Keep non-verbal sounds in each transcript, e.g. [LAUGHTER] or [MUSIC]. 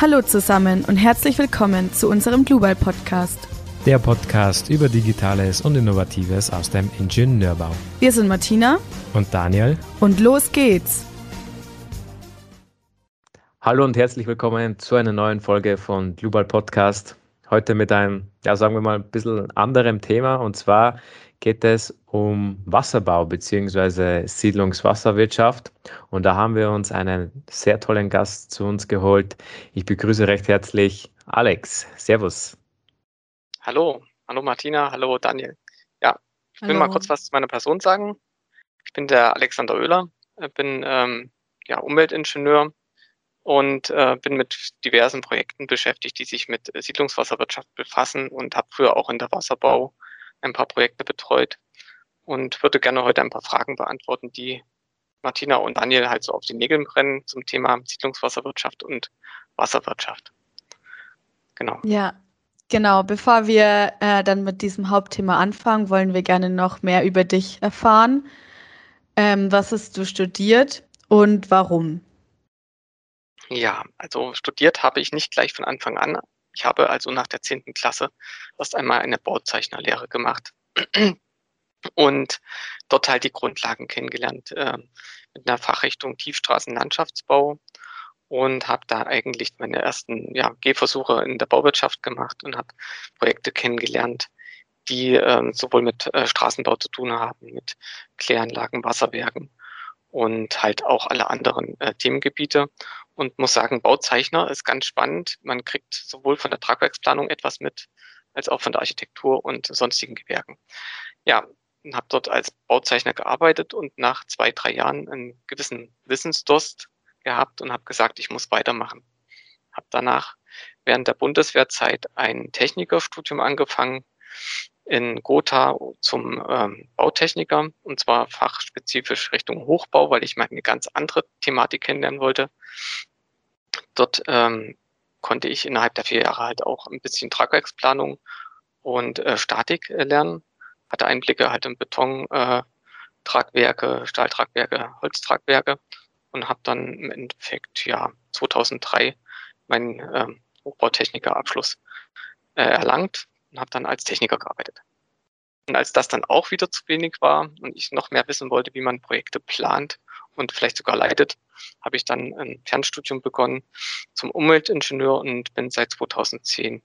Hallo zusammen und herzlich willkommen zu unserem Global Podcast. Der Podcast über Digitales und Innovatives aus dem Ingenieurbau. Wir sind Martina und Daniel und los geht's. Hallo und herzlich willkommen zu einer neuen Folge von Global Podcast. Heute mit einem, ja, sagen wir mal, ein bisschen anderem Thema und zwar geht es um Wasserbau bzw. Siedlungswasserwirtschaft. Und da haben wir uns einen sehr tollen Gast zu uns geholt. Ich begrüße recht herzlich Alex. Servus. Hallo, hallo Martina, hallo Daniel. Ja, ich will mal kurz was zu meiner Person sagen. Ich bin der Alexander Oehler, bin ähm, ja, Umweltingenieur und äh, bin mit diversen Projekten beschäftigt, die sich mit Siedlungswasserwirtschaft befassen und habe früher auch in der Wasserbau ein paar Projekte betreut und würde gerne heute ein paar Fragen beantworten, die Martina und Daniel halt so auf die Nägel brennen zum Thema Siedlungswasserwirtschaft und Wasserwirtschaft. Genau. Ja, genau. Bevor wir äh, dann mit diesem Hauptthema anfangen, wollen wir gerne noch mehr über dich erfahren. Ähm, was hast du studiert und warum? Ja, also studiert habe ich nicht gleich von Anfang an. Ich habe also nach der zehnten Klasse erst einmal eine Bauzeichnerlehre gemacht [CLEARS THROAT] und dort halt die Grundlagen kennengelernt äh, mit einer Fachrichtung Tiefstraßenlandschaftsbau und habe da eigentlich meine ersten ja, Gehversuche in der Bauwirtschaft gemacht und habe Projekte kennengelernt, die äh, sowohl mit äh, Straßenbau zu tun haben, mit Kläranlagen, Wasserwerken und halt auch alle anderen äh, Themengebiete. Und muss sagen, Bauzeichner ist ganz spannend. Man kriegt sowohl von der Tragwerksplanung etwas mit, als auch von der Architektur und sonstigen Gewerken. Ja, habe dort als Bauzeichner gearbeitet und nach zwei, drei Jahren einen gewissen Wissensdurst gehabt und habe gesagt, ich muss weitermachen. Habe danach während der Bundeswehrzeit ein Technikerstudium angefangen in Gotha zum ähm, Bautechniker und zwar fachspezifisch Richtung Hochbau, weil ich mal eine ganz andere Thematik kennenlernen wollte. Dort ähm, konnte ich innerhalb der vier Jahre halt auch ein bisschen Tragwerksplanung und äh, Statik äh, lernen, hatte Einblicke halt in Beton, äh, Tragwerke, Stahltragwerke, Holztragwerke und habe dann im Endeffekt ja 2003 meinen ähm, Hochbautechnikerabschluss äh, erlangt und habe dann als Techniker gearbeitet. Und als das dann auch wieder zu wenig war und ich noch mehr wissen wollte, wie man Projekte plant und vielleicht sogar leitet, habe ich dann ein Fernstudium begonnen zum Umweltingenieur und bin seit 2010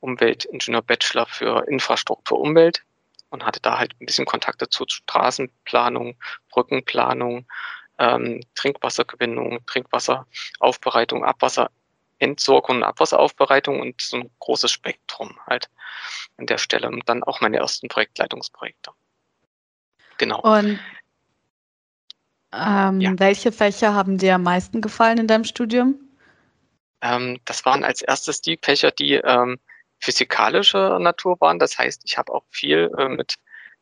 Umweltingenieur-Bachelor für Infrastruktur Umwelt und hatte da halt ein bisschen Kontakte zu Straßenplanung, Brückenplanung, ähm, Trinkwassergewinnung, Trinkwasseraufbereitung, Abwasser Entsorgung und Abwasseraufbereitung und so ein großes Spektrum halt an der Stelle. Und dann auch meine ersten Projektleitungsprojekte. Genau. Und ähm, ja. welche Fächer haben dir am meisten gefallen in deinem Studium? Ähm, das waren als erstes die Fächer, die ähm, physikalischer Natur waren. Das heißt, ich habe auch viel äh, mit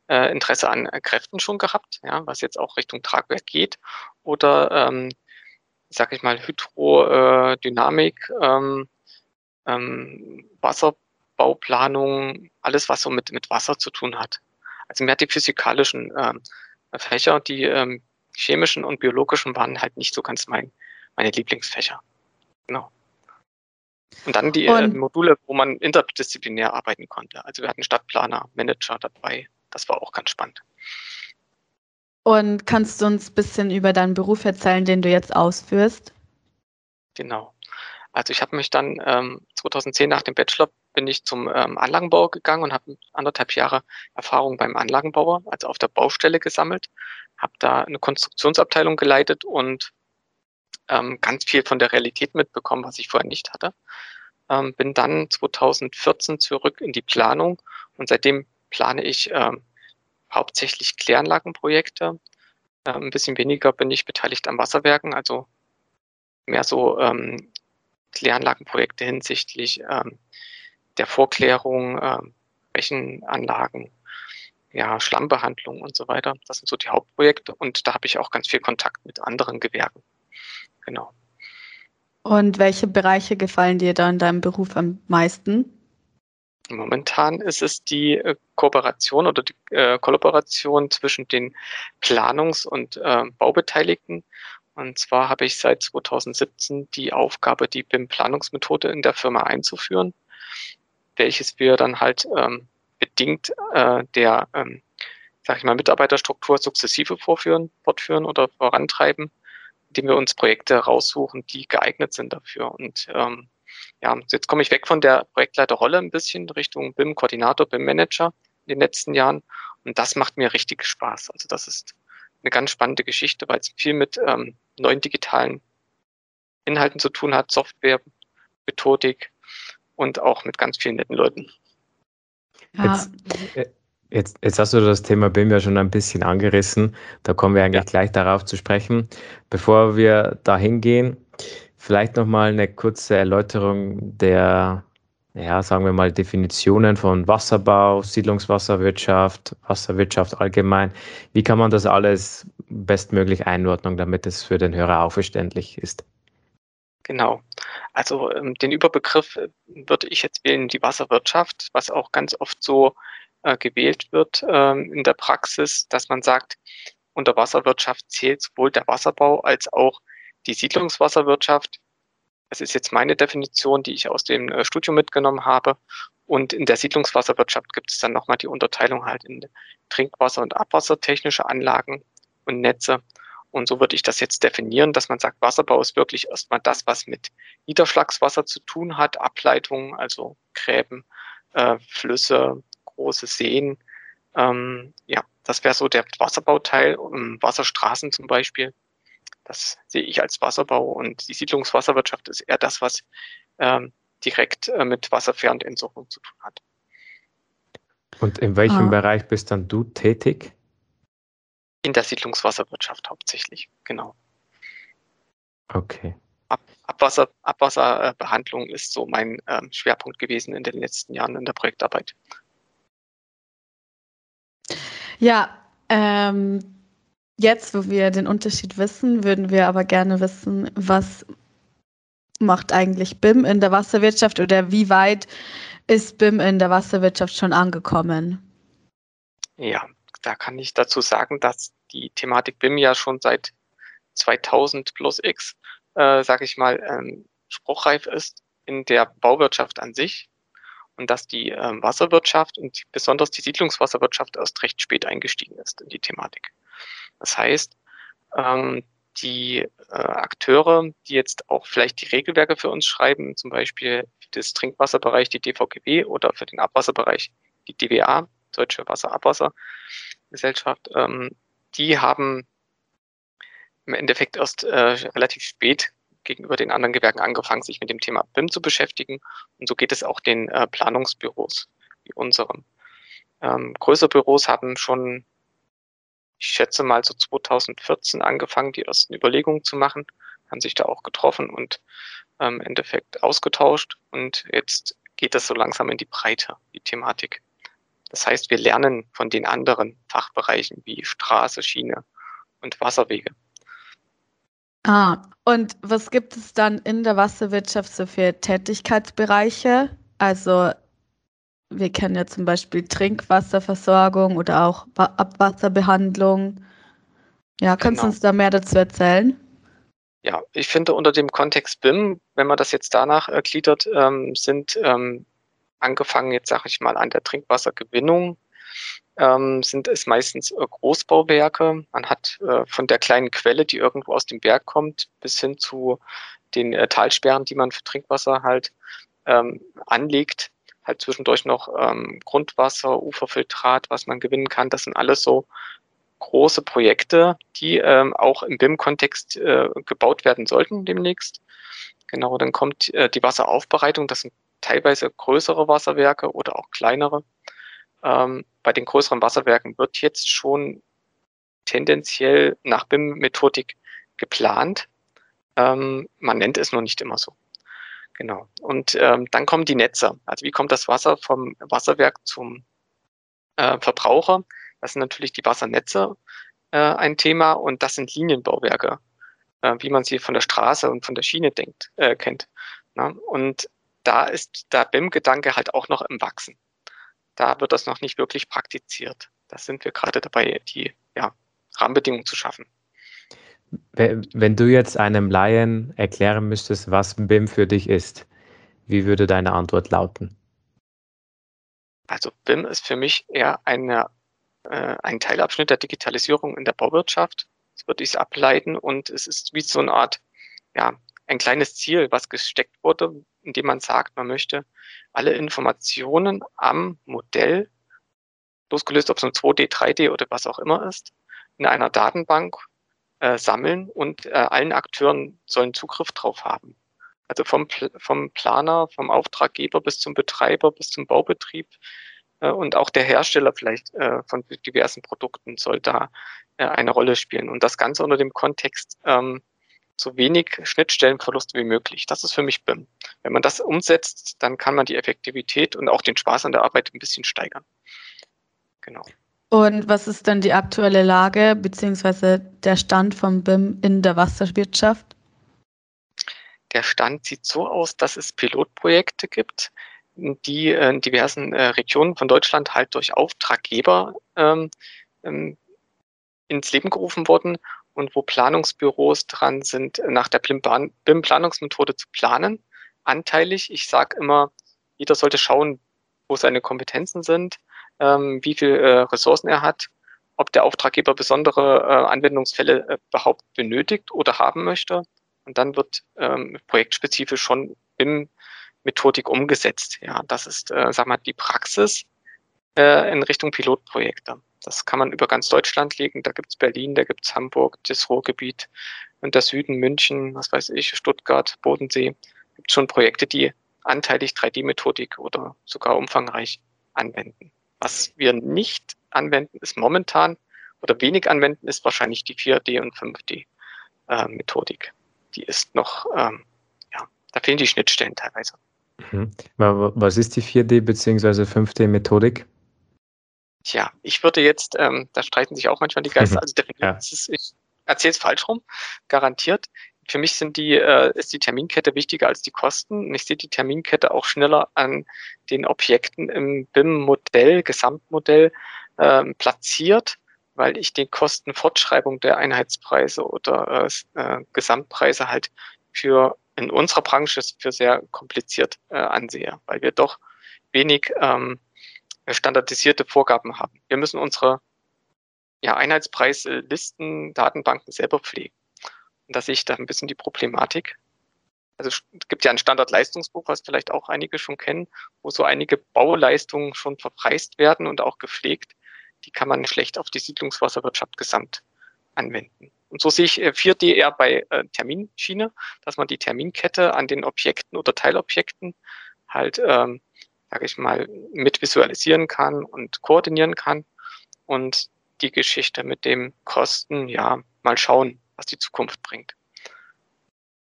äh, Interesse an äh, Kräften schon gehabt, ja, was jetzt auch Richtung Tragwerk geht. Oder ähm, sag ich mal, Hydrodynamik, ähm, ähm, Wasserbauplanung, alles, was so mit, mit Wasser zu tun hat. Also mehr die physikalischen ähm, Fächer, die ähm, chemischen und biologischen waren halt nicht so ganz mein, meine Lieblingsfächer. Genau. Und dann die äh, Module, wo man interdisziplinär arbeiten konnte. Also wir hatten Stadtplaner, Manager dabei. Das war auch ganz spannend. Und kannst du uns ein bisschen über deinen Beruf erzählen, den du jetzt ausführst? Genau. Also ich habe mich dann ähm, 2010 nach dem Bachelor bin ich zum ähm, Anlagenbauer gegangen und habe anderthalb Jahre Erfahrung beim Anlagenbauer, also auf der Baustelle gesammelt, habe da eine Konstruktionsabteilung geleitet und ähm, ganz viel von der Realität mitbekommen, was ich vorher nicht hatte. Ähm, bin dann 2014 zurück in die Planung und seitdem plane ich ähm, hauptsächlich Kläranlagenprojekte. Äh, ein bisschen weniger bin ich beteiligt an Wasserwerken, also mehr so ähm, Kläranlagenprojekte hinsichtlich ähm, der Vorklärung, äh, Rechenanlagen, ja, Schlammbehandlung und so weiter. Das sind so die Hauptprojekte und da habe ich auch ganz viel Kontakt mit anderen Gewerken. Genau. Und welche Bereiche gefallen dir da in deinem Beruf am meisten? Momentan ist es die äh, Kooperation oder die äh, Kollaboration zwischen den Planungs- und äh, Baubeteiligten Und zwar habe ich seit 2017 die Aufgabe, die BIM-Planungsmethode in der Firma einzuführen, welches wir dann halt ähm, bedingt äh, der, ähm, sag ich mal, Mitarbeiterstruktur sukzessive vorführen, fortführen oder vorantreiben, indem wir uns Projekte raussuchen, die geeignet sind dafür. Und ähm, ja, jetzt komme ich weg von der Projektleiterrolle ein bisschen Richtung BIM-Koordinator, BIM-Manager in den letzten Jahren. Und das macht mir richtig Spaß. Also das ist eine ganz spannende Geschichte, weil es viel mit ähm, neuen digitalen Inhalten zu tun hat, Software, Methodik und auch mit ganz vielen netten Leuten. Ja. Jetzt, äh, jetzt, jetzt, hast du das Thema BIM ja schon ein bisschen angerissen. Da kommen wir eigentlich ja. gleich darauf zu sprechen. Bevor wir da hingehen, vielleicht nochmal eine kurze Erläuterung der ja, sagen wir mal, Definitionen von Wasserbau, Siedlungswasserwirtschaft, Wasserwirtschaft allgemein. Wie kann man das alles bestmöglich einordnen, damit es für den Hörer auch verständlich ist? Genau. Also ähm, den Überbegriff äh, würde ich jetzt wählen, die Wasserwirtschaft, was auch ganz oft so äh, gewählt wird ähm, in der Praxis, dass man sagt, unter Wasserwirtschaft zählt sowohl der Wasserbau als auch die Siedlungswasserwirtschaft das ist jetzt meine Definition, die ich aus dem äh, Studium mitgenommen habe. Und in der Siedlungswasserwirtschaft gibt es dann nochmal die Unterteilung halt in Trinkwasser- und Abwassertechnische Anlagen und Netze. Und so würde ich das jetzt definieren, dass man sagt, Wasserbau ist wirklich erstmal das, was mit Niederschlagswasser zu tun hat, Ableitungen, also Gräben, äh, Flüsse, große Seen. Ähm, ja, das wäre so der Wasserbauteil, um Wasserstraßen zum Beispiel. Das sehe ich als Wasserbau und die Siedlungswasserwirtschaft ist eher das, was ähm, direkt äh, mit Wasserfähr- und Entsorgung zu tun hat. Und in welchem ah. Bereich bist dann du tätig? In der Siedlungswasserwirtschaft hauptsächlich, genau. Okay. Ab, Abwasser, Abwasserbehandlung ist so mein ähm, Schwerpunkt gewesen in den letzten Jahren in der Projektarbeit. Ja, ähm, Jetzt, wo wir den Unterschied wissen, würden wir aber gerne wissen, was macht eigentlich BIM in der Wasserwirtschaft oder wie weit ist BIM in der Wasserwirtschaft schon angekommen? Ja, da kann ich dazu sagen, dass die Thematik BIM ja schon seit 2000 plus X, äh, sage ich mal, ähm, spruchreif ist in der Bauwirtschaft an sich und dass die ähm, Wasserwirtschaft und besonders die Siedlungswasserwirtschaft erst recht spät eingestiegen ist in die Thematik. Das heißt, ähm, die äh, Akteure, die jetzt auch vielleicht die Regelwerke für uns schreiben, zum Beispiel für das Trinkwasserbereich die DVGW oder für den Abwasserbereich die DWA, Deutsche Wasserabwassergesellschaft, ähm, die haben im Endeffekt erst äh, relativ spät gegenüber den anderen Gewerken angefangen, sich mit dem Thema BIM zu beschäftigen. Und so geht es auch den äh, Planungsbüros wie unserem. Ähm, größere Büros haben schon ich schätze mal so 2014 angefangen, die ersten Überlegungen zu machen, haben sich da auch getroffen und ähm, im Endeffekt ausgetauscht und jetzt geht das so langsam in die Breite, die Thematik. Das heißt, wir lernen von den anderen Fachbereichen wie Straße, Schiene und Wasserwege. Ah, und was gibt es dann in der Wasserwirtschaft so für Tätigkeitsbereiche? Also wir kennen ja zum Beispiel Trinkwasserversorgung oder auch Abwasserbehandlung. Ja, kannst genau. du uns da mehr dazu erzählen? Ja, ich finde unter dem Kontext BIM, wenn man das jetzt danach ergliedert, ähm, sind ähm, angefangen jetzt sage ich mal an der Trinkwassergewinnung, ähm, sind es meistens äh, Großbauwerke. Man hat äh, von der kleinen Quelle, die irgendwo aus dem Berg kommt, bis hin zu den äh, Talsperren, die man für Trinkwasser halt ähm, anlegt, halt zwischendurch noch ähm, Grundwasser, Uferfiltrat, was man gewinnen kann. Das sind alles so große Projekte, die ähm, auch im BIM-Kontext äh, gebaut werden sollten demnächst. Genau, dann kommt äh, die Wasseraufbereitung. Das sind teilweise größere Wasserwerke oder auch kleinere. Ähm, bei den größeren Wasserwerken wird jetzt schon tendenziell nach BIM-Methodik geplant. Ähm, man nennt es nur nicht immer so. Genau. Und ähm, dann kommen die Netze. Also wie kommt das Wasser vom Wasserwerk zum äh, Verbraucher? Das sind natürlich die Wassernetze äh, ein Thema und das sind Linienbauwerke, äh, wie man sie von der Straße und von der Schiene denkt, äh, kennt. Na? Und da ist der BIM-Gedanke halt auch noch im Wachsen. Da wird das noch nicht wirklich praktiziert. Da sind wir gerade dabei, die ja, Rahmenbedingungen zu schaffen. Wenn du jetzt einem Laien erklären müsstest, was BIM für dich ist, wie würde deine Antwort lauten? Also BIM ist für mich eher eine, äh, ein Teilabschnitt der Digitalisierung in der Bauwirtschaft. Das würde ich ableiten und es ist wie so eine Art, ja, ein kleines Ziel, was gesteckt wurde, indem man sagt, man möchte alle Informationen am Modell, losgelöst ob es ein 2D, 3D oder was auch immer ist, in einer Datenbank äh, sammeln und äh, allen Akteuren sollen Zugriff drauf haben. Also vom, vom Planer, vom Auftraggeber bis zum Betreiber, bis zum Baubetrieb äh, und auch der Hersteller vielleicht äh, von diversen Produkten soll da äh, eine Rolle spielen. Und das Ganze unter dem Kontext ähm, so wenig Schnittstellenverlust wie möglich. Das ist für mich BIM. Wenn man das umsetzt, dann kann man die Effektivität und auch den Spaß an der Arbeit ein bisschen steigern. Genau. Und was ist denn die aktuelle Lage bzw. der Stand vom BIM in der Wasserwirtschaft? Der Stand sieht so aus, dass es Pilotprojekte gibt, die in diversen äh, Regionen von Deutschland halt durch Auftraggeber ähm, ähm, ins Leben gerufen wurden und wo Planungsbüros dran sind, nach der BIM-Planungsmethode zu planen, anteilig. Ich sage immer, jeder sollte schauen, wo seine Kompetenzen sind, ähm, wie viel äh, Ressourcen er hat, ob der Auftraggeber besondere äh, Anwendungsfälle äh, überhaupt benötigt oder haben möchte. Und dann wird ähm, projektspezifisch schon BIM-Methodik umgesetzt. Ja, das ist, äh, sag mal, die Praxis äh, in Richtung Pilotprojekte. Das kann man über ganz Deutschland legen. Da gibt's Berlin, da gibt's Hamburg, das Ruhrgebiet und der Süden, München, was weiß ich, Stuttgart, Bodensee. Gibt schon Projekte, die anteilig 3D-Methodik oder sogar umfangreich anwenden. Was wir nicht anwenden, ist momentan oder wenig anwenden, ist wahrscheinlich die 4D und 5D-Methodik. Äh, die ist noch, ähm, ja, da fehlen die Schnittstellen teilweise. Mhm. Was ist die 4D bzw. 5D-Methodik? Tja, ich würde jetzt, ähm, da streiten sich auch manchmal die Geister, [LAUGHS] also definitiv, ja. ist, ich erzähle es falsch rum, garantiert. Für mich sind die, äh, ist die Terminkette wichtiger als die Kosten. Und ich sehe die Terminkette auch schneller an den Objekten im BIM-Modell, Gesamtmodell ähm, platziert, weil ich die Kostenfortschreibung der Einheitspreise oder äh, äh, Gesamtpreise halt für in unserer Branche für sehr kompliziert äh, ansehe, weil wir doch wenig ähm, standardisierte Vorgaben haben. Wir müssen unsere ja, Einheitspreislisten, Datenbanken selber pflegen. Und da sehe ich da ein bisschen die Problematik. Also es gibt ja ein Standardleistungsbuch, was vielleicht auch einige schon kennen, wo so einige Bauleistungen schon verpreist werden und auch gepflegt. Die kann man schlecht auf die Siedlungswasserwirtschaft gesamt anwenden. Und so sehe ich 4D äh, eher bei äh, Terminschiene, dass man die Terminkette an den Objekten oder Teilobjekten halt ähm, sage ich mal, mit visualisieren kann und koordinieren kann. Und die Geschichte mit dem Kosten, ja, mal schauen, was die Zukunft bringt.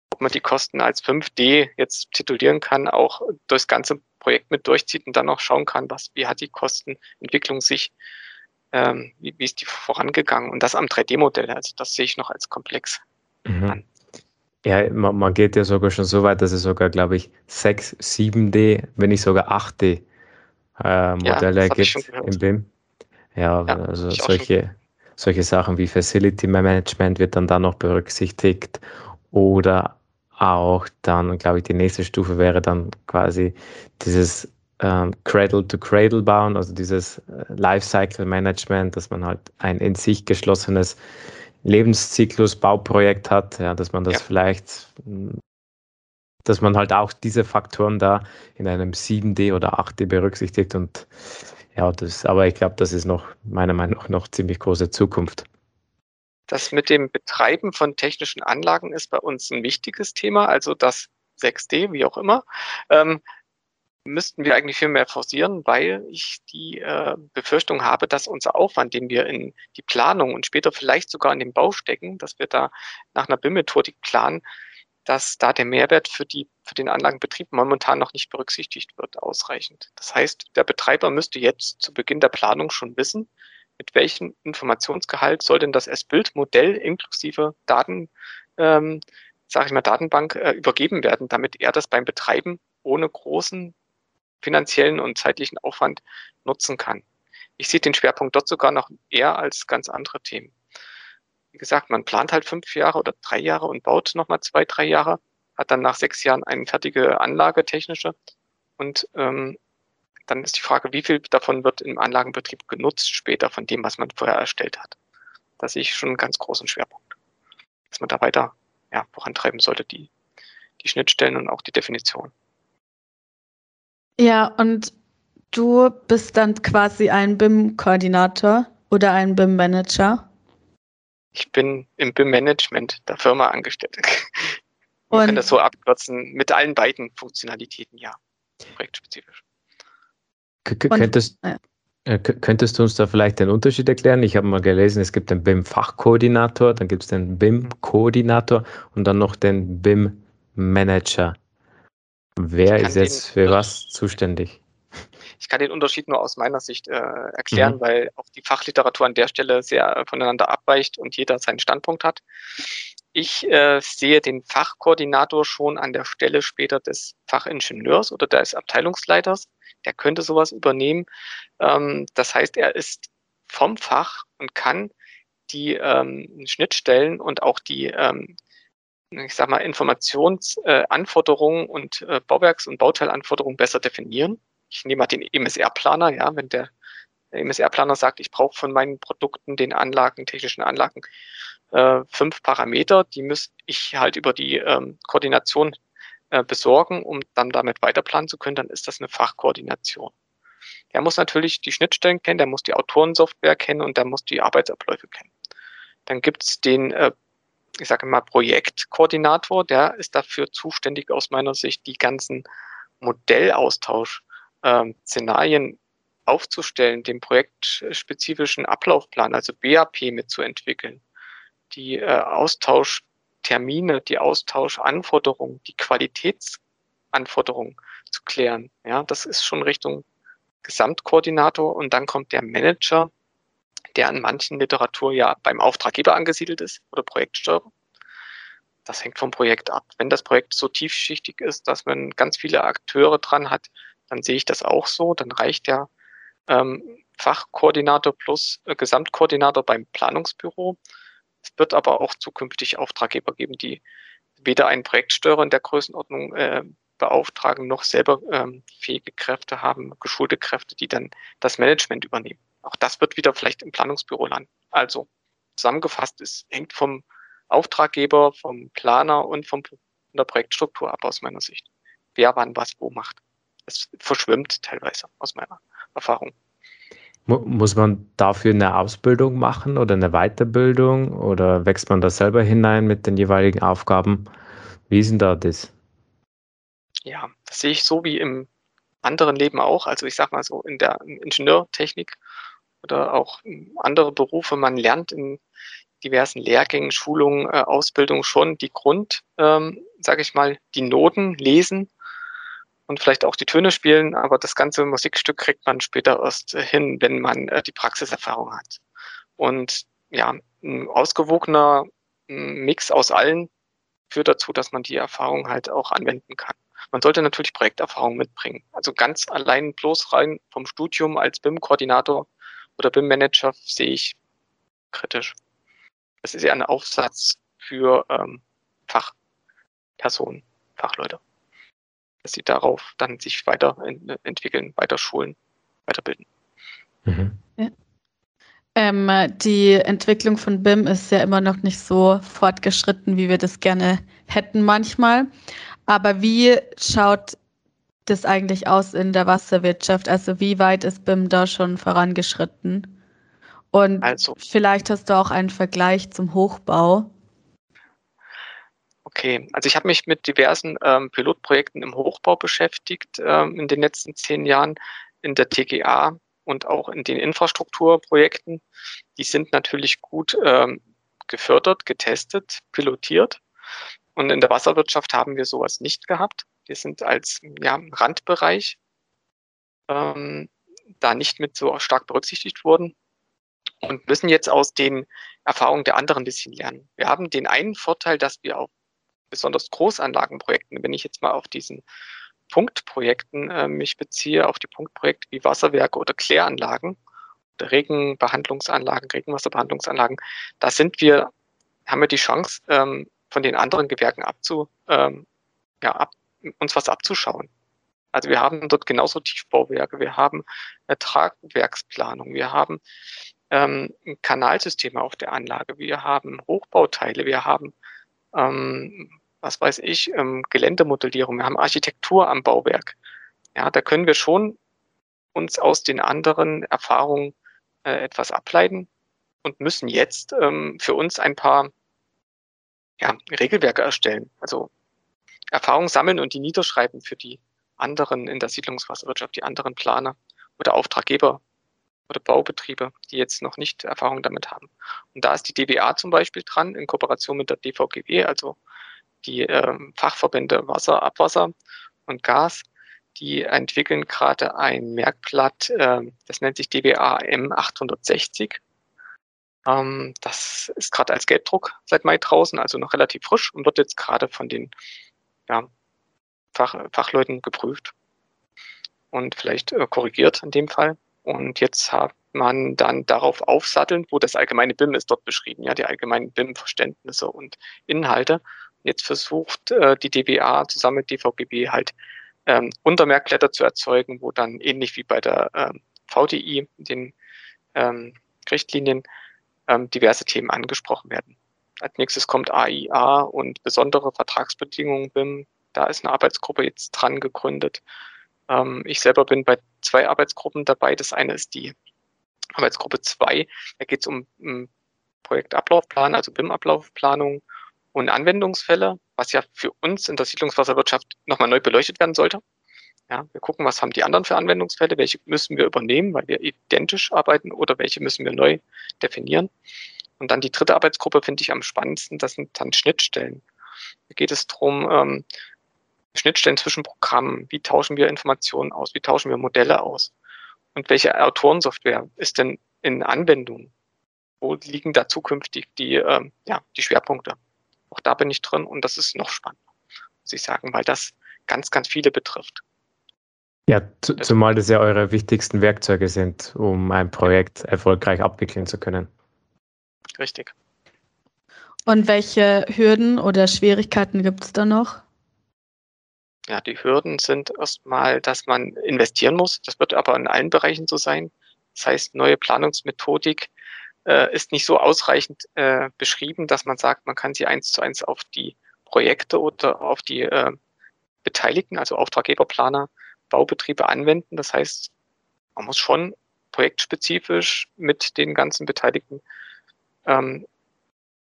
Ob man die Kosten als 5D jetzt titulieren kann, auch durchs ganze Projekt mit durchzieht und dann auch schauen kann, was, wie hat die Kostenentwicklung sich, ähm, wie, wie ist die vorangegangen und das am 3D-Modell. Also das sehe ich noch als komplex mhm. an. Ja, man, man, geht ja sogar schon so weit, dass es sogar, glaube ich, 6, 7D, wenn nicht sogar 8D äh, Modelle ja, gibt im BIM. Ja, ja also solche, solche Sachen wie Facility Management wird dann da noch berücksichtigt oder auch dann, glaube ich, die nächste Stufe wäre dann quasi dieses ähm, Cradle to Cradle bauen, also dieses äh, Lifecycle Management, dass man halt ein in sich geschlossenes Lebenszyklus Bauprojekt hat, ja, dass man das ja. vielleicht, dass man halt auch diese Faktoren da in einem 7D oder 8D berücksichtigt und ja, das, aber ich glaube, das ist noch meiner Meinung nach noch ziemlich große Zukunft. Das mit dem Betreiben von technischen Anlagen ist bei uns ein wichtiges Thema, also das 6D, wie auch immer. Ähm, müssten wir eigentlich viel mehr forcieren, weil ich die äh, Befürchtung habe, dass unser Aufwand, den wir in die Planung und später vielleicht sogar in den Bau stecken, dass wir da nach einer BIM-Methodik planen, dass da der Mehrwert für, die, für den Anlagenbetrieb momentan noch nicht berücksichtigt wird, ausreichend. Das heißt, der Betreiber müsste jetzt zu Beginn der Planung schon wissen, mit welchem Informationsgehalt soll denn das S-Bild-Modell inklusive Daten, ähm, sage ich mal, Datenbank äh, übergeben werden, damit er das beim Betreiben ohne großen finanziellen und zeitlichen Aufwand nutzen kann. Ich sehe den Schwerpunkt dort sogar noch eher als ganz andere Themen. wie gesagt, man plant halt fünf Jahre oder drei Jahre und baut nochmal zwei, drei Jahre, hat dann nach sechs Jahren eine fertige Anlage, technische. Und ähm, dann ist die Frage, wie viel davon wird im Anlagenbetrieb genutzt später von dem, was man vorher erstellt hat. Da sehe ich schon einen ganz großen Schwerpunkt, dass man da weiter ja, vorantreiben sollte, die, die Schnittstellen und auch die Definition. Ja, und du bist dann quasi ein BIM-Koordinator oder ein BIM-Manager? Ich bin im BIM-Management der Firma angestellt. [LAUGHS] Man und kann das so abkürzen mit allen beiden Funktionalitäten, ja, projektspezifisch. Könntest, äh, könntest du uns da vielleicht den Unterschied erklären? Ich habe mal gelesen, es gibt den BIM-Fachkoordinator, dann gibt es den BIM-Koordinator und dann noch den BIM-Manager. Wer ist jetzt für was zuständig? Ich kann den Unterschied nur aus meiner Sicht äh, erklären, mhm. weil auch die Fachliteratur an der Stelle sehr voneinander abweicht und jeder seinen Standpunkt hat. Ich äh, sehe den Fachkoordinator schon an der Stelle später des Fachingenieurs oder des Abteilungsleiters. Der könnte sowas übernehmen. Ähm, das heißt, er ist vom Fach und kann die ähm, Schnittstellen und auch die ähm, ich sag mal, Informationsanforderungen äh, und äh, Bauwerks- und Bauteilanforderungen besser definieren. Ich nehme mal den MSR-Planer, ja, wenn der, der MSR-Planer sagt, ich brauche von meinen Produkten, den Anlagen, technischen Anlagen, äh, fünf Parameter, die muss ich halt über die ähm, Koordination äh, besorgen, um dann damit weiterplanen zu können, dann ist das eine Fachkoordination. Der muss natürlich die Schnittstellen kennen, der muss die Autorensoftware kennen und der muss die Arbeitsabläufe kennen. Dann gibt es den äh, ich sage mal, Projektkoordinator, der ist dafür zuständig aus meiner Sicht, die ganzen Modellaustausch-Szenarien ähm, aufzustellen, den projektspezifischen Ablaufplan, also BAP mitzuentwickeln, die äh, Austauschtermine, die Austauschanforderungen, die Qualitätsanforderungen zu klären. Ja, das ist schon Richtung Gesamtkoordinator und dann kommt der Manager, der an manchen Literatur ja beim Auftraggeber angesiedelt ist oder Projektsteuer. Das hängt vom Projekt ab. Wenn das Projekt so tiefschichtig ist, dass man ganz viele Akteure dran hat, dann sehe ich das auch so. Dann reicht der ähm, Fachkoordinator plus äh, Gesamtkoordinator beim Planungsbüro. Es wird aber auch zukünftig Auftraggeber geben, die weder einen Projektsteuer in der Größenordnung äh, beauftragen, noch selber ähm, fähige Kräfte haben, geschulte Kräfte, die dann das Management übernehmen. Auch das wird wieder vielleicht im Planungsbüro landen. Also zusammengefasst, es hängt vom Auftraggeber, vom Planer und vom, von der Projektstruktur ab aus meiner Sicht. Wer wann was wo macht. Es verschwimmt teilweise aus meiner Erfahrung. Muss man dafür eine Ausbildung machen oder eine Weiterbildung oder wächst man da selber hinein mit den jeweiligen Aufgaben? Wie ist denn da das? Ja, das sehe ich so wie im anderen Leben auch. Also ich sag mal so in der Ingenieurtechnik oder auch andere Berufe. Man lernt in diversen Lehrgängen, Schulungen, äh, Ausbildung schon die Grund, ähm, sage ich mal, die Noten lesen und vielleicht auch die Töne spielen, aber das ganze Musikstück kriegt man später erst hin, wenn man äh, die Praxiserfahrung hat. Und ja, ein ausgewogener Mix aus allen führt dazu, dass man die Erfahrung halt auch anwenden kann. Man sollte natürlich Projekterfahrung mitbringen. Also ganz allein bloß rein vom Studium als BIM-Koordinator oder BIM-Manager sehe ich kritisch. Das ist ja ein Aufsatz für ähm, Fachpersonen, Fachleute. Dass sie darauf dann sich weiterentwickeln, weiter schulen, weiterbilden. Mhm. Ja. Ähm, die Entwicklung von BIM ist ja immer noch nicht so fortgeschritten, wie wir das gerne hätten manchmal. Aber wie schaut das eigentlich aus in der Wasserwirtschaft? Also wie weit ist BIM da schon vorangeschritten? Und also, vielleicht hast du auch einen Vergleich zum Hochbau. Okay, also ich habe mich mit diversen ähm, Pilotprojekten im Hochbau beschäftigt ähm, in den letzten zehn Jahren in der TGA und auch in den Infrastrukturprojekten. Die sind natürlich gut ähm, gefördert, getestet, pilotiert. Und in der Wasserwirtschaft haben wir sowas nicht gehabt. Wir sind als ja, Randbereich ähm, da nicht mit so stark berücksichtigt worden und müssen jetzt aus den Erfahrungen der anderen ein bisschen lernen. Wir haben den einen Vorteil, dass wir auf besonders Großanlagenprojekten, wenn ich jetzt mal auf diesen Punktprojekten äh, mich beziehe, auf die Punktprojekte wie Wasserwerke oder Kläranlagen oder Regenbehandlungsanlagen, Regenwasserbehandlungsanlagen, da sind wir haben wir die Chance, ähm, von den anderen Gewerken abzu, ähm, ja, ab, uns was abzuschauen. Also wir haben dort genauso Tiefbauwerke, wir haben eine Tragwerksplanung, wir haben ähm, Kanalsysteme auf der Anlage, wir haben Hochbauteile, wir haben, ähm, was weiß ich, ähm, Geländemodellierung, wir haben Architektur am Bauwerk. Ja, da können wir schon uns aus den anderen Erfahrungen äh, etwas ableiten und müssen jetzt ähm, für uns ein paar ja, Regelwerke erstellen. Also Erfahrung sammeln und die niederschreiben für die anderen in der Siedlungswasserwirtschaft, die anderen Planer oder Auftraggeber oder Baubetriebe, die jetzt noch nicht Erfahrung damit haben. Und da ist die DBA zum Beispiel dran, in Kooperation mit der DVGW, also die äh, Fachverbände Wasser, Abwasser und Gas, die entwickeln gerade ein Merkblatt, äh, das nennt sich DBA M860. Ähm, das ist gerade als Gelbdruck seit Mai draußen, also noch relativ frisch und wird jetzt gerade von den ja, Fach, Fachleuten geprüft und vielleicht äh, korrigiert in dem Fall. Und jetzt hat man dann darauf aufsatteln, wo das allgemeine BIM ist dort beschrieben, ja, die allgemeinen BIM-Verständnisse und Inhalte. Jetzt versucht äh, die DBA zusammen mit DVGB halt ähm, Untermerkblätter zu erzeugen, wo dann ähnlich wie bei der ähm, VDI, den ähm, Richtlinien, ähm, diverse Themen angesprochen werden. Als nächstes kommt AIA und besondere Vertragsbedingungen BIM. Da ist eine Arbeitsgruppe jetzt dran gegründet. Ähm, ich selber bin bei zwei Arbeitsgruppen dabei. Das eine ist die Arbeitsgruppe 2. Da geht es um, um Projektablaufplan, also BIM-Ablaufplanung und Anwendungsfälle, was ja für uns in der Siedlungswasserwirtschaft nochmal neu beleuchtet werden sollte. Ja, wir gucken, was haben die anderen für Anwendungsfälle, welche müssen wir übernehmen, weil wir identisch arbeiten oder welche müssen wir neu definieren. Und dann die dritte Arbeitsgruppe finde ich am spannendsten, das sind dann Schnittstellen. Da geht es darum, ähm, Schnittstellen zwischen Programmen, wie tauschen wir Informationen aus, wie tauschen wir Modelle aus und welche Autorensoftware ist denn in Anwendung? Wo liegen da zukünftig die, ähm, ja, die Schwerpunkte? Auch da bin ich drin und das ist noch spannend, muss ich sagen, weil das ganz, ganz viele betrifft. Ja, zumal das ja eure wichtigsten Werkzeuge sind, um ein Projekt erfolgreich abwickeln zu können. Richtig. Und welche Hürden oder Schwierigkeiten gibt es da noch? Ja, die Hürden sind erstmal, dass man investieren muss. Das wird aber in allen Bereichen so sein. Das heißt, neue Planungsmethodik äh, ist nicht so ausreichend äh, beschrieben, dass man sagt, man kann sie eins zu eins auf die Projekte oder auf die äh, Beteiligten, also Auftraggeberplaner, Baubetriebe anwenden. Das heißt, man muss schon projektspezifisch mit den ganzen Beteiligten ähm,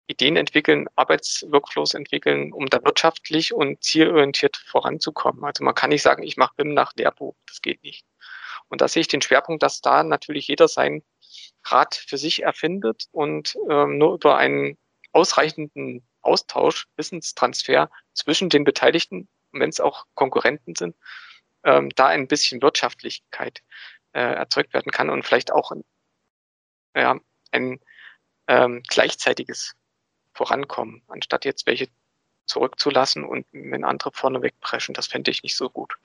Ideen entwickeln, Arbeitsworkflows entwickeln, um da wirtschaftlich und zielorientiert voranzukommen. Also man kann nicht sagen, ich mache BIM nach Lehrbuch, das geht nicht. Und da sehe ich den Schwerpunkt, dass da natürlich jeder sein Rad für sich erfindet und ähm, nur über einen ausreichenden Austausch, Wissenstransfer zwischen den Beteiligten, wenn es auch Konkurrenten sind, ähm, da ein bisschen Wirtschaftlichkeit äh, erzeugt werden kann und vielleicht auch ja, ein ähm, gleichzeitiges Vorankommen, anstatt jetzt welche zurückzulassen und wenn andere vorne wegpreschen. Das fände ich nicht so gut.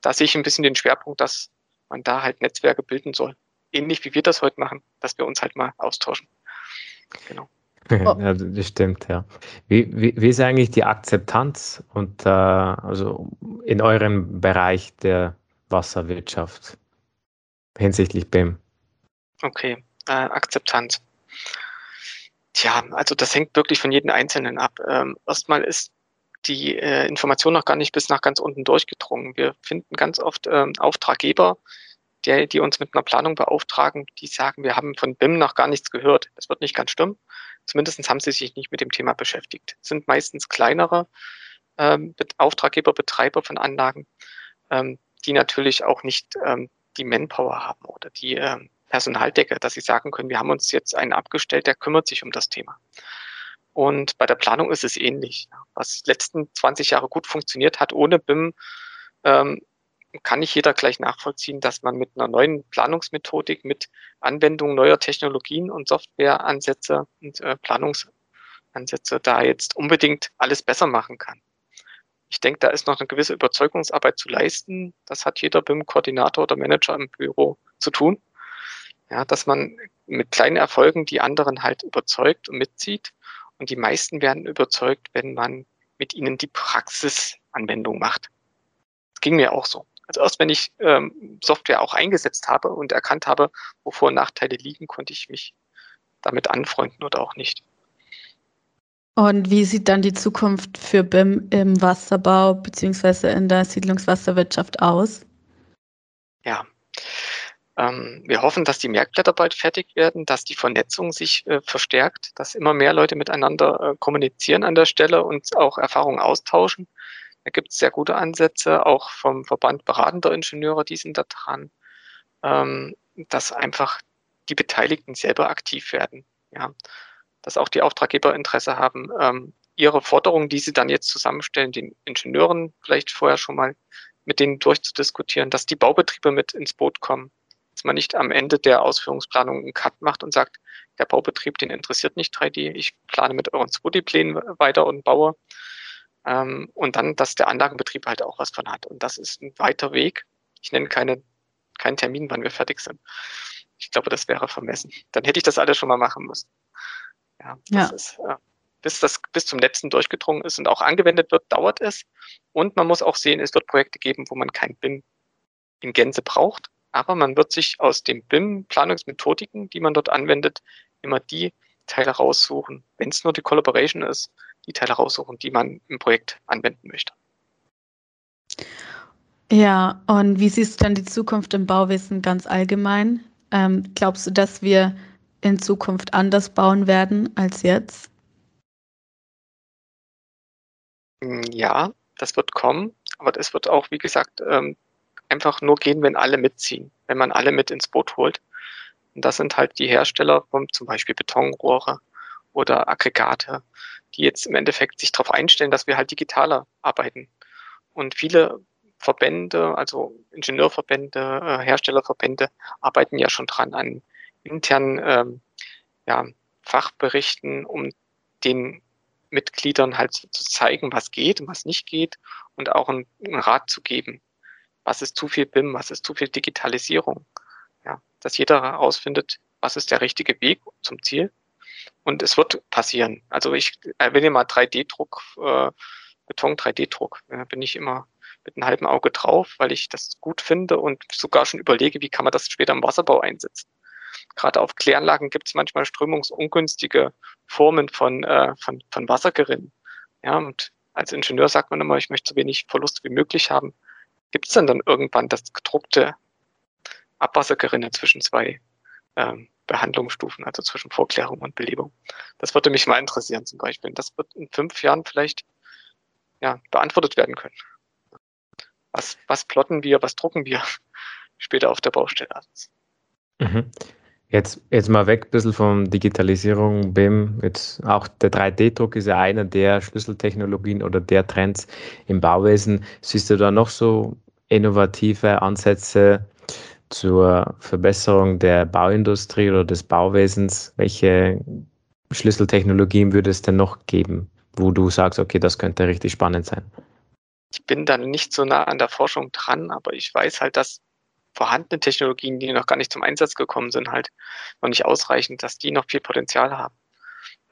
Da sehe ich ein bisschen den Schwerpunkt, dass man da halt Netzwerke bilden soll. Ähnlich wie wir das heute machen, dass wir uns halt mal austauschen. Genau. [LAUGHS] Ja, das stimmt, ja. Wie, wie, wie ist eigentlich die Akzeptanz und äh, also in eurem Bereich der Wasserwirtschaft hinsichtlich BIM? Okay, äh, Akzeptanz. Tja, also das hängt wirklich von jedem Einzelnen ab. Ähm, erstmal ist die äh, Information noch gar nicht bis nach ganz unten durchgedrungen. Wir finden ganz oft ähm, Auftraggeber, die, die uns mit einer Planung beauftragen, die sagen, wir haben von BIM noch gar nichts gehört. Das wird nicht ganz stimmen. Zumindest haben sie sich nicht mit dem Thema beschäftigt. Es sind meistens kleinere ähm, Auftraggeber, Betreiber von Anlagen, ähm, die natürlich auch nicht ähm, die Manpower haben oder die ähm, Personaldecke, dass sie sagen können, wir haben uns jetzt einen abgestellt, der kümmert sich um das Thema. Und bei der Planung ist es ähnlich. Was letzten 20 Jahre gut funktioniert hat ohne BIM, ähm, kann nicht jeder gleich nachvollziehen, dass man mit einer neuen Planungsmethodik, mit Anwendung neuer Technologien und Softwareansätze und äh, Planungsansätze da jetzt unbedingt alles besser machen kann. Ich denke, da ist noch eine gewisse Überzeugungsarbeit zu leisten. Das hat jeder BIM-Koordinator oder Manager im Büro zu tun. Ja, dass man mit kleinen Erfolgen die anderen halt überzeugt und mitzieht Und die meisten werden überzeugt, wenn man mit ihnen die Praxisanwendung macht. Das ging mir auch so. Also erst wenn ich ähm, Software auch eingesetzt habe und erkannt habe, wo Vor- und Nachteile liegen, konnte ich mich damit anfreunden oder auch nicht. Und wie sieht dann die Zukunft für BIM im Wasserbau bzw. in der Siedlungswasserwirtschaft aus? Ja, wir hoffen, dass die Merkblätter bald fertig werden, dass die Vernetzung sich äh, verstärkt, dass immer mehr Leute miteinander äh, kommunizieren an der Stelle und auch Erfahrungen austauschen. Da gibt es sehr gute Ansätze, auch vom Verband beratender Ingenieure, die sind da dran, ähm, dass einfach die Beteiligten selber aktiv werden. Ja, dass auch die Auftraggeber Interesse haben, ähm, ihre Forderungen, die sie dann jetzt zusammenstellen, den Ingenieuren vielleicht vorher schon mal mit denen durchzudiskutieren, dass die Baubetriebe mit ins Boot kommen, dass man nicht am Ende der Ausführungsplanung einen Cut macht und sagt, der Baubetrieb, den interessiert nicht 3D, ich plane mit euren 2D-Plänen weiter und baue. Ähm, und dann, dass der Anlagenbetrieb halt auch was von hat. Und das ist ein weiter Weg. Ich nenne keine, keinen Termin, wann wir fertig sind. Ich glaube, das wäre vermessen. Dann hätte ich das alles schon mal machen müssen. Ja, das ja. ist, äh, bis das bis zum letzten durchgedrungen ist und auch angewendet wird, dauert es. Und man muss auch sehen, es wird Projekte geben, wo man kein BIM in Gänze braucht, aber man wird sich aus den BIM-Planungsmethodiken, die man dort anwendet, immer die Teile raussuchen, wenn es nur die Collaboration ist, die Teile raussuchen, die man im Projekt anwenden möchte. Ja, und wie siehst du dann die Zukunft im Bauwesen ganz allgemein? Ähm, glaubst du, dass wir in Zukunft anders bauen werden als jetzt? Hm, ja, das wird kommen, aber das wird auch, wie gesagt, ähm, einfach nur gehen, wenn alle mitziehen, wenn man alle mit ins Boot holt. Und das sind halt die Hersteller von zum Beispiel Betonrohre oder Aggregate, die jetzt im Endeffekt sich darauf einstellen, dass wir halt digitaler arbeiten. Und viele Verbände, also Ingenieurverbände, äh, Herstellerverbände, arbeiten ja schon dran an internen ähm, ja, Fachberichten, um den Mitgliedern halt zu zeigen, was geht und was nicht geht und auch einen, einen Rat zu geben. Was ist zu viel BIM, was ist zu viel Digitalisierung? Ja, dass jeder herausfindet, was ist der richtige Weg zum Ziel. Und es wird passieren. Also ich erwähne mal 3D-Druck, äh, Beton 3D-Druck. Da bin ich immer mit einem halben Auge drauf, weil ich das gut finde und sogar schon überlege, wie kann man das später im Wasserbau einsetzen. Gerade auf Kläranlagen gibt es manchmal strömungsungünstige Formen von, äh, von, von Wassergerinnen. Ja, und als Ingenieur sagt man immer, ich möchte so wenig Verlust wie möglich haben. Gibt es dann dann irgendwann das gedruckte Abwassergerinne zwischen zwei ähm, Behandlungsstufen, also zwischen Vorklärung und Belebung? Das würde mich mal interessieren zum Beispiel. Das wird in fünf Jahren vielleicht ja, beantwortet werden können. Was, was plotten wir, was drucken wir [LAUGHS] später auf der Baustelle? Mhm. Jetzt, jetzt mal weg ein bisschen von Digitalisierung, BIM. Jetzt auch der 3D-Druck ist ja einer der Schlüsseltechnologien oder der Trends im Bauwesen. Siehst du da noch so innovative Ansätze zur Verbesserung der Bauindustrie oder des Bauwesens? Welche Schlüsseltechnologien würde es denn noch geben, wo du sagst, okay, das könnte richtig spannend sein? Ich bin da nicht so nah an der Forschung dran, aber ich weiß halt, dass vorhandene Technologien, die noch gar nicht zum Einsatz gekommen sind, halt noch nicht ausreichend, dass die noch viel Potenzial haben.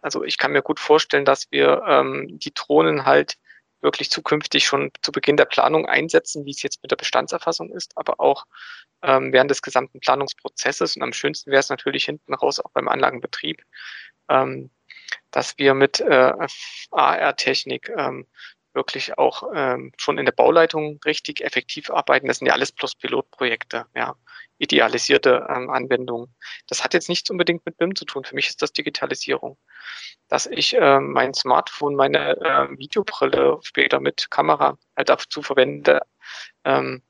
Also ich kann mir gut vorstellen, dass wir ähm, die Drohnen halt wirklich zukünftig schon zu Beginn der Planung einsetzen, wie es jetzt mit der Bestandserfassung ist, aber auch ähm, während des gesamten Planungsprozesses. Und am schönsten wäre es natürlich hinten raus auch beim Anlagenbetrieb, ähm, dass wir mit äh, AR-Technik ähm, wirklich auch ähm, schon in der Bauleitung richtig effektiv arbeiten. Das sind ja alles plus Pilotprojekte, ja, idealisierte ähm, Anwendungen. Das hat jetzt nichts unbedingt mit BIM zu tun. Für mich ist das Digitalisierung. Dass ich äh, mein Smartphone, meine äh, Videobrille später mit Kamera halt dazu verwende, ähm,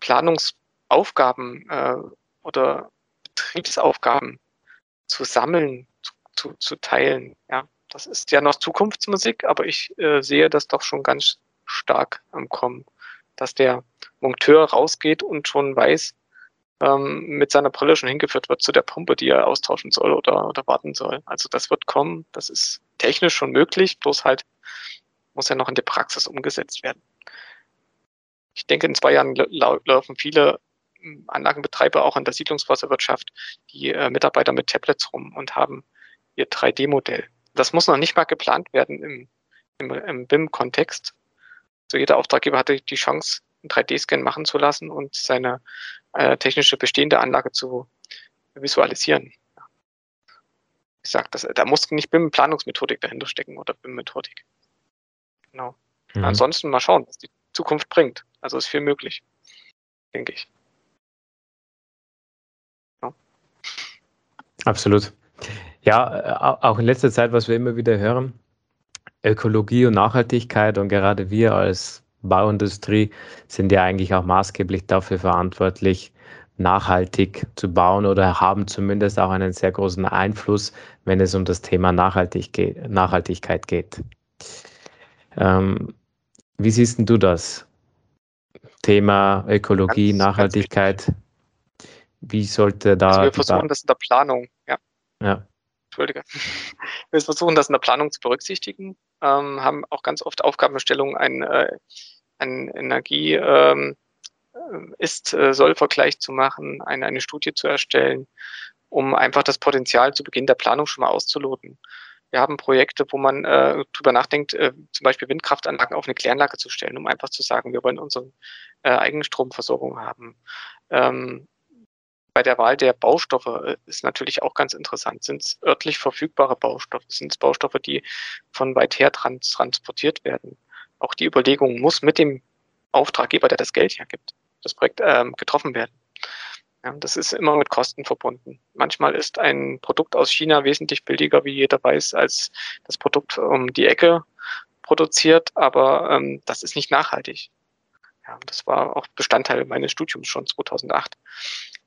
Planungsaufgaben äh, oder Betriebsaufgaben zu sammeln, zu, zu, zu teilen, ja, das ist ja noch Zukunftsmusik, aber ich äh, sehe das doch schon ganz stark am Kommen, dass der Monteur rausgeht und schon weiß, ähm, mit seiner Brille schon hingeführt wird zu der Pumpe, die er austauschen soll oder, oder warten soll. Also das wird kommen, das ist technisch schon möglich, bloß halt muss ja noch in der Praxis umgesetzt werden. Ich denke, in zwei Jahren laufen viele hm, Anlagenbetreiber auch in der Siedlungswasserwirtschaft die äh, Mitarbeiter mit Tablets rum und haben ihr 3D-Modell Das muss noch nicht mal geplant werden im, im, im BIM-Kontext. So jeder Auftraggeber hatte die Chance, einen 3D-Scan machen zu lassen und seine äh, technische bestehende Anlage zu visualisieren. Ich sage, da muss nicht BIM-Planungsmethodik dahinter stecken oder BIM-Methodik. Genau. Mhm. Ansonsten mal schauen, was die Zukunft bringt. Also ist viel möglich, denke ich. Ja. Absolut. Ja, auch in letzter Zeit, was wir immer wieder hören, Ökologie und Nachhaltigkeit und gerade wir als Bauindustrie sind ja eigentlich auch maßgeblich dafür verantwortlich, nachhaltig zu bauen oder haben zumindest auch einen sehr großen Einfluss, wenn es um das Thema Nachhaltig Nachhaltigkeit geht. Ähm, wie siehst du das? Thema Ökologie, ganz, Nachhaltigkeit. Ganz wie sollte da. Also wir versuchen das in der Planung, ja. Entschuldige. Wir versuchen das in der Planung zu berücksichtigen, ähm, haben auch ganz oft Aufgabenstellungen, ein, äh, ein Energie, ähm, Ist-Soll-Vergleich zu machen, eine, eine Studie zu erstellen, um einfach das Potenzial zu Beginn der Planung schon mal auszuloten. Wir haben Projekte, wo man äh, drüber nachdenkt, äh, zum Beispiel Windkraftanlagen auf eine Kläranlage zu stellen, um einfach zu sagen, wir wollen unsere äh, eigene haben. Ähm, bei der Wahl der Baustoffe äh, ist natürlich auch ganz interessant. Sind es örtlich verfügbare Baustoffe? Sind es Baustoffe, die von weit her trans transportiert werden? Auch die Überlegung muss mit dem Auftraggeber, der das Geld hergibt, das Projekt ähm, getroffen werden. Ja, das ist immer mit Kosten verbunden. Manchmal ist ein Produkt aus China wesentlich billiger, wie jeder weiß, als das Produkt um die Ecke produziert, aber ähm, das ist nicht nachhaltig. Ja, das war auch Bestandteil meines Studiums schon 2008.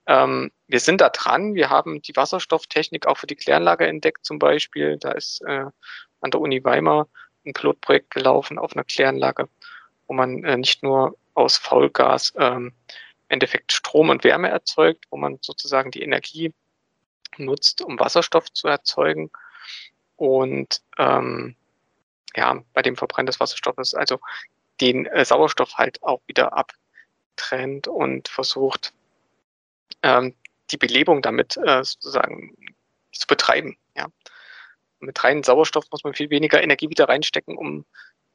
Ähm, wir sind da dran. Wir haben die Wasserstofftechnik auch für die Kläranlage entdeckt zum Beispiel. Da ist äh, an der Uni Weimar ein Pilotprojekt gelaufen auf einer Kläranlage, wo man äh, nicht nur aus Faulgas ähm, im Endeffekt Strom und Wärme erzeugt, wo man sozusagen die Energie nutzt, um Wasserstoff zu erzeugen. Und ähm, ja, bei dem Verbrennen des Wasserstoffes also den äh, Sauerstoff halt auch wieder abtrennt und versucht, ähm, die Belebung damit äh, sozusagen zu betreiben. Ja. Mit reinem Sauerstoff muss man viel weniger Energie wieder reinstecken, um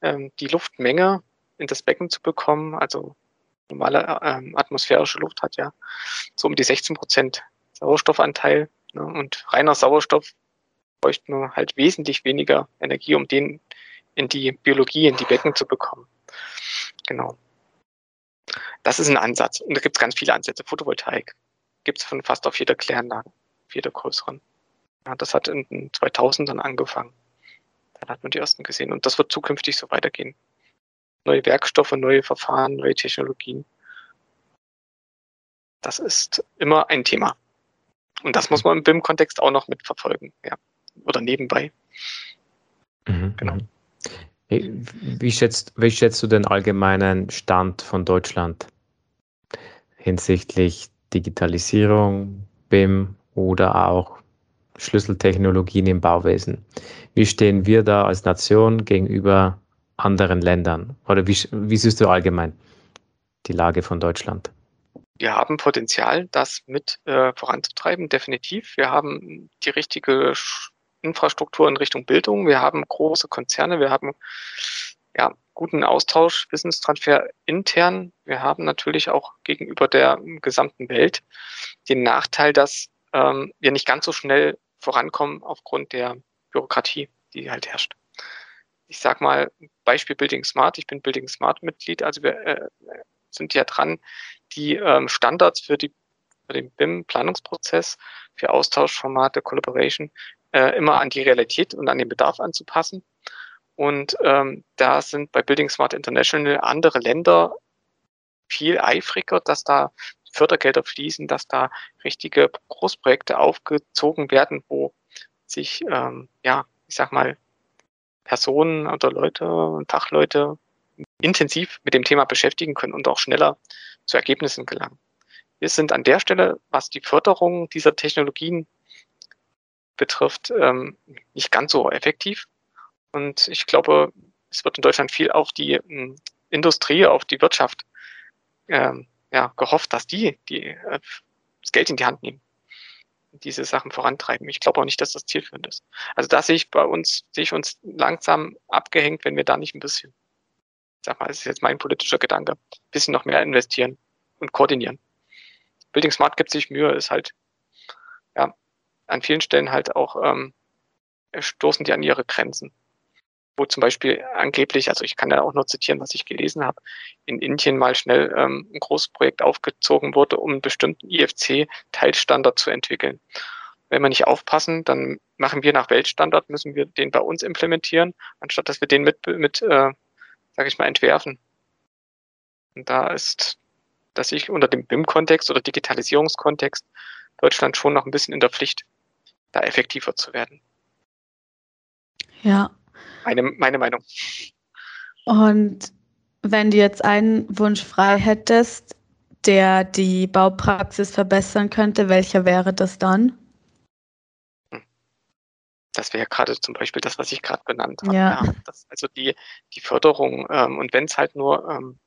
ähm, die Luftmenge in das Becken zu bekommen. Also normale ähm, atmosphärische Luft hat ja so um die 16 Prozent Sauerstoffanteil. Ne? Und reiner Sauerstoff bräuchte nur halt wesentlich weniger Energie, um den in die Biologie, in die Becken zu bekommen. Genau. Das ist ein Ansatz. Und da gibt es ganz viele Ansätze. Photovoltaik gibt es von fast auf jeder Kläranlage, auf jeder größeren. Ja, das hat in den 2000ern angefangen. Dann hat man die ersten gesehen. Und das wird zukünftig so weitergehen. Neue Werkstoffe, neue Verfahren, neue Technologien. Das ist immer ein Thema. Und das muss man im BIM-Kontext auch noch mitverfolgen. Ja. Oder nebenbei. Mhm. Genau. Wie schätzt, wie schätzt du den allgemeinen Stand von Deutschland hinsichtlich Digitalisierung, BIM oder auch Schlüsseltechnologien im Bauwesen? Wie stehen wir da als Nation gegenüber anderen Ländern? Oder wie, wie siehst du allgemein die Lage von Deutschland? Wir haben Potenzial, das mit äh, voranzutreiben, definitiv. Wir haben die richtige Infrastruktur in Richtung Bildung. Wir haben große Konzerne. Wir haben ja, guten Austausch, Wissenstransfer intern. Wir haben natürlich auch gegenüber der gesamten Welt den Nachteil, dass ähm, wir nicht ganz so schnell vorankommen aufgrund der Bürokratie, die halt herrscht. Ich sag mal, Beispiel Building Smart. Ich bin Building Smart Mitglied, also wir äh, sind ja dran, die ähm, Standards für, die, für den BIM-Planungsprozess, für Austauschformate, Collaboration äh, immer an die Realität und an den Bedarf anzupassen. Und ähm, da sind bei Building Smart International andere Länder viel eifriger, dass da Fördergelder fließen, dass da richtige Großprojekte aufgezogen werden, wo sich, ähm, ja, ich sag mal, Personen oder Leute und Fachleute intensiv mit dem Thema beschäftigen können und auch schneller zu Ergebnissen gelangen. Wir sind an der Stelle, was die Förderung dieser Technologien betrifft, ähm, nicht ganz so effektiv. Und ich glaube, es wird in Deutschland viel auf die ähm, Industrie, auf die Wirtschaft ähm, ja, gehofft, dass die, die äh, das Geld in die Hand nehmen. diese Sachen vorantreiben. Ich glaube auch nicht, dass das zielführend ist. Also da sehe ich bei uns, sehe ich uns langsam abgehängt, wenn wir da nicht ein bisschen, sag mal, das ist jetzt mein politischer Gedanke, ein bisschen noch mehr investieren und koordinieren. Building Smart gibt sich Mühe, ist halt, ja, an vielen Stellen halt auch, ähm, stoßen die an ihre Grenzen. Wo zum Beispiel angeblich, also ich kann ja auch nur zitieren, was ich gelesen habe, in Indien mal schnell ähm, ein großes Projekt aufgezogen wurde, um einen bestimmten IFC-Teilstandard zu entwickeln. Wenn wir nicht aufpassen, dann machen wir nach Weltstandard, müssen wir den bei uns implementieren, anstatt dass wir den mit, mit äh, sage ich mal, entwerfen. Und da ist, dass ich unter dem BIM-Kontext oder Digitalisierungskontext Deutschland schon noch ein bisschen in der Pflicht, da effektiver zu werden. Ja. Meine, meine Meinung. Und wenn du jetzt einen Wunsch frei hättest, der die Baupraxis verbessern könnte, welcher wäre das dann? Das wäre gerade zum Beispiel das, was ich gerade benannt habe. Ja. ja das, also die, die Förderung ähm, und wenn es halt nur ähm,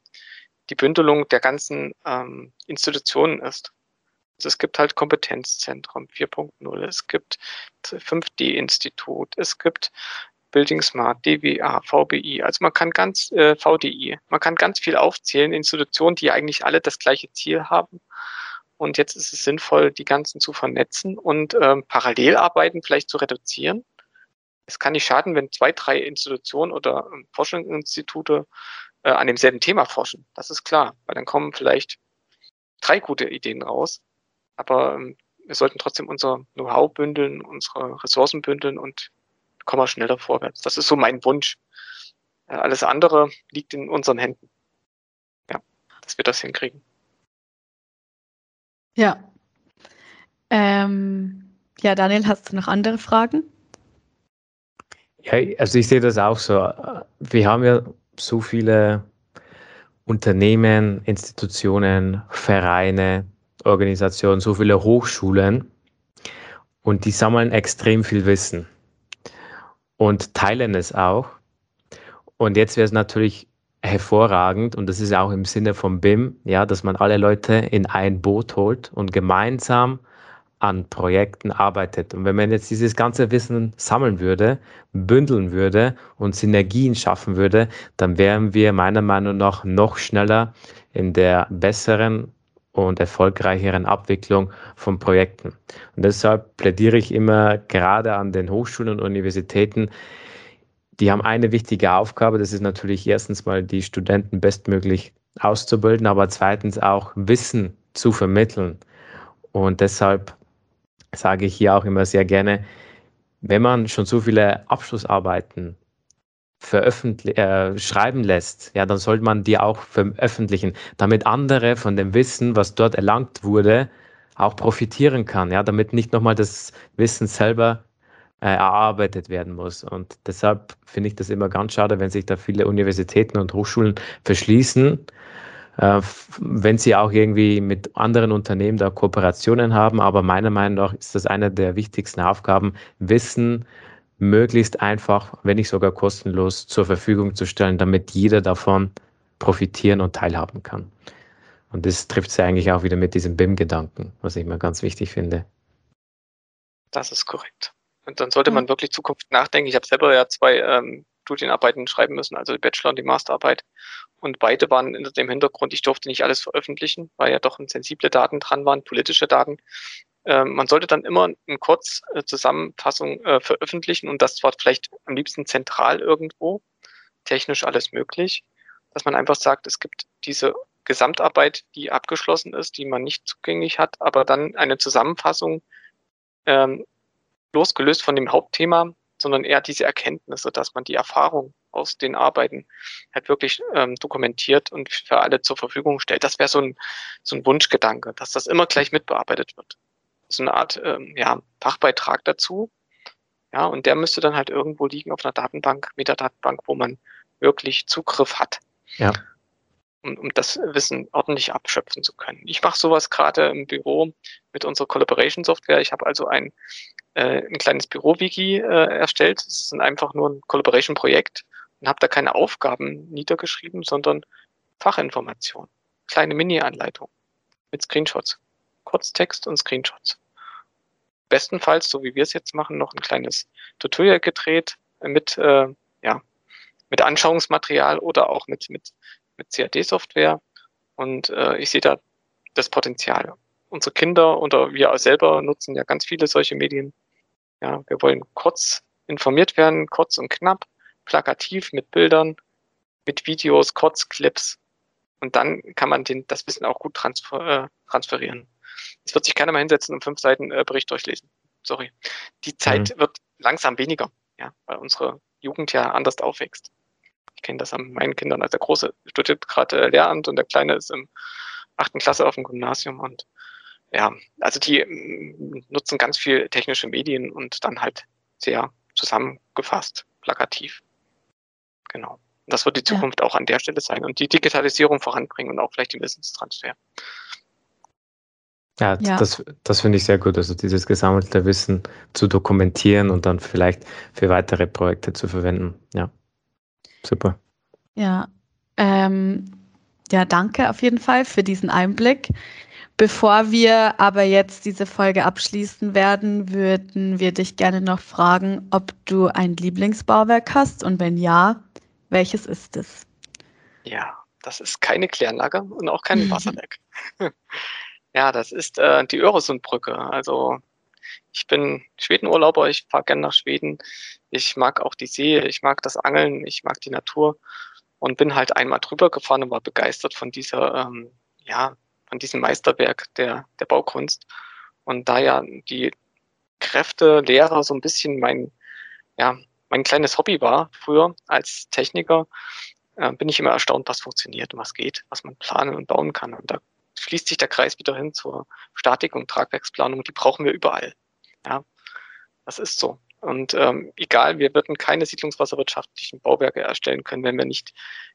die Bündelung der ganzen ähm, Institutionen ist. Also es gibt halt Kompetenzzentrum 4.0, es gibt 5D-Institut, es gibt Building Smart, DWA, VBI. Also man kann ganz äh, VDI, man kann ganz viel aufzählen, Institutionen, die eigentlich alle das gleiche Ziel haben. Und jetzt ist es sinnvoll, die ganzen zu vernetzen und ähm, Parallelarbeiten vielleicht zu reduzieren. Es kann nicht schaden, wenn zwei, drei Institutionen oder ähm, Forschungsinstitute äh, an demselben Thema forschen. Das ist klar, weil dann kommen vielleicht drei gute Ideen raus. Aber ähm, wir sollten trotzdem unser Know-how bündeln, unsere Ressourcen bündeln und kommen wir schneller vorwärts. Das ist so mein Wunsch. Äh, alles andere liegt in unseren Händen. Ja, dass wir das hinkriegen. Ja. Ähm, ja, Daniel, hast du noch andere Fragen? Ja, also ich sehe das auch so. Wir haben ja so viele Unternehmen, Institutionen, Vereine, Organisationen, so viele Hochschulen und die sammeln extrem viel Wissen und teilen es auch. Und jetzt wäre es natürlich hervorragend und das ist auch im Sinne vom BIM, ja, dass man alle Leute in ein Boot holt und gemeinsam an Projekten arbeitet. Und wenn man jetzt dieses ganze Wissen sammeln würde, bündeln würde und Synergien schaffen würde, dann wären wir meiner Meinung nach noch schneller in der besseren und erfolgreicheren Abwicklung von Projekten. Und deshalb plädiere ich immer gerade an den Hochschulen und Universitäten, die haben eine wichtige Aufgabe, das ist natürlich erstens mal die Studenten bestmöglich auszubilden, aber zweitens auch Wissen zu vermitteln. Und deshalb sage ich hier auch immer sehr gerne, wenn man schon so viele Abschlussarbeiten veröffentlichen, äh, schreiben lässt, ja, dann sollte man die auch veröffentlichen, damit andere von dem Wissen, was dort erlangt wurde, auch profitieren kann, ja, damit nicht nochmal das Wissen selber äh, erarbeitet werden muss. Und deshalb finde ich das immer ganz schade, wenn sich da viele Universitäten und Hochschulen verschließen, äh, wenn sie auch irgendwie mit anderen Unternehmen da Kooperationen haben. Aber meiner Meinung nach ist das eine der wichtigsten Aufgaben, Wissen möglichst einfach, wenn nicht sogar kostenlos zur Verfügung zu stellen, damit jeder davon profitieren und teilhaben kann. Und das trifft sie eigentlich auch wieder mit diesem BIM-Gedanken, was ich mir ganz wichtig finde. Das ist korrekt. Und dann sollte man wirklich Zukunft nachdenken. Ich habe selber ja zwei ähm, Studienarbeiten schreiben müssen, also die Bachelor- und die Masterarbeit. Und beide waren unter dem Hintergrund, ich durfte nicht alles veröffentlichen, weil ja doch sensible Daten dran waren, politische Daten. Ähm, man sollte dann immer eine Kurzzusammenfassung äh, veröffentlichen und das zwar vielleicht am liebsten zentral irgendwo, technisch alles möglich, dass man einfach sagt, es gibt diese Gesamtarbeit, die abgeschlossen ist, die man nicht zugänglich hat, aber dann eine Zusammenfassung ähm, losgelöst von dem Hauptthema, sondern eher diese Erkenntnisse, dass man die Erfahrung aus den Arbeiten halt wirklich ähm, dokumentiert und für alle zur Verfügung stellt. Das wäre so ein, so ein Wunschgedanke, dass das immer gleich mitbearbeitet wird. So eine Art ähm, ja, Fachbeitrag dazu. Ja, und der müsste dann halt irgendwo liegen auf einer Datenbank, Metadatenbank, wo man wirklich Zugriff hat. Ja. Um, um das Wissen ordentlich abschöpfen zu können. Ich mache sowas gerade im Büro mit unserer Collaboration Software. Ich habe also ein äh, ein kleines Büro-Wiki äh, erstellt. Es ist einfach nur ein Collaboration-Projekt und habe da keine Aufgaben niedergeschrieben, sondern Fachinformationen. Kleine Mini-Anleitung mit Screenshots. Kurztext und Screenshots. bestenfalls, so wie wir es jetzt machen, noch ein kleines Tutorial gedreht mit, äh, ja, mit Anschauungsmaterial oder auch mit, mit, mit CAD-Software. Und äh, ich sehe da das Potenzial. Unsere Kinder oder wir selber nutzen ja ganz viele solche Medien. Ja, wir wollen kurz informiert werden, kurz und knapp, plakativ mit Bildern, mit Videos, Kurzclips. Und dann kann man den, das Wissen auch gut transfer, äh, transferieren. Es wird sich keiner mehr hinsetzen und fünf Seiten äh, Bericht durchlesen. Sorry. Die Zeit mhm. wird langsam weniger, ja, weil unsere Jugend ja anders aufwächst. Ich kenne das an meinen Kindern. Also der Große studiert gerade äh, Lehramt und der Kleine ist im achten Klasse auf dem Gymnasium und ja, also die mm, nutzen ganz viel technische Medien und dann halt sehr zusammengefasst, plakativ. Genau. Das wird die Zukunft ja. auch an der Stelle sein und die Digitalisierung voranbringen und auch vielleicht den Wissenstransfer. Ja, ja, das, das finde ich sehr gut. Also dieses gesammelte Wissen zu dokumentieren und dann vielleicht für weitere Projekte zu verwenden. Ja, super. Ja, ähm, ja, danke auf jeden Fall für diesen Einblick. Bevor wir aber jetzt diese Folge abschließen werden, würden wir dich gerne noch fragen, ob du ein Lieblingsbauwerk hast und wenn ja, welches ist es? Ja, das ist keine Kläranlage und auch kein [LAUGHS] Wasserwerk. [LAUGHS] ja, das ist äh, die Öresundbrücke. Also ich bin Schwedenurlauber, ich fahre gerne nach Schweden. Ich mag auch die See, ich mag das Angeln, ich mag die Natur und bin halt einmal drüber gefahren und war begeistert von dieser ähm, ja, von diesem Meisterwerk der, der Baukunst. Und da ja die Kräfte, Lehrer so ein bisschen mein, ja, mein kleines Hobby war früher als Techniker, äh, bin ich immer erstaunt, was funktioniert und was geht, was man planen und bauen kann. Und da schließt sich der Kreis wieder hin zur Statik- und Tragwerksplanung. Die brauchen wir überall. Ja, das ist so. Und ähm, egal, wir würden keine siedlungswasserwirtschaftlichen Bauwerke erstellen können, wenn wir nicht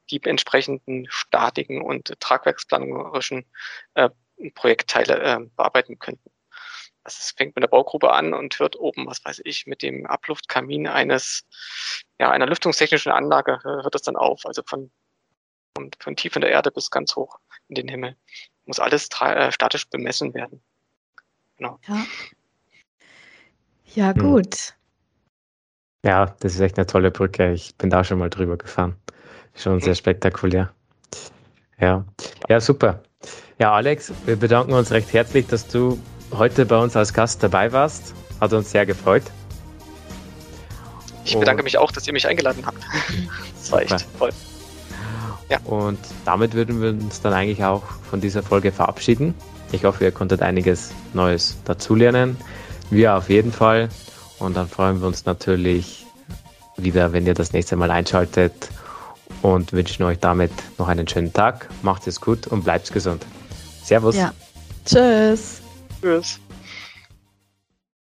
die entsprechenden statiken und tragwerksplanerischen äh, Projektteile äh, bearbeiten könnten. Also es fängt mit der Baugruppe an und hört oben, was weiß ich, mit dem Abluftkamin eines, ja, einer lüftungstechnischen Anlage hört es dann auf. Also von, von, von tief in der Erde bis ganz hoch in den Himmel. Muss alles äh, statisch bemessen werden. Genau. Ja, ja hm. gut. Ja, das ist echt eine tolle Brücke. Ich bin da schon mal drüber gefahren. Schon sehr spektakulär. Ja, ja, super. Ja, Alex, wir bedanken uns recht herzlich, dass du heute bei uns als Gast dabei warst. Hat uns sehr gefreut. Ich bedanke mich auch, dass ihr mich eingeladen habt. [LAUGHS] Das war echt toll. Ja. Und damit würden wir uns dann eigentlich auch von dieser Folge verabschieden. Ich hoffe, ihr konntet einiges Neues dazulernen. Wir auf jeden Fall. Und dann freuen wir uns natürlich wieder, wenn ihr das nächste Mal einschaltet und wünschen euch damit noch einen schönen Tag. Macht es gut und bleibt gesund. Servus. Ja. Tschüss. Tschüss.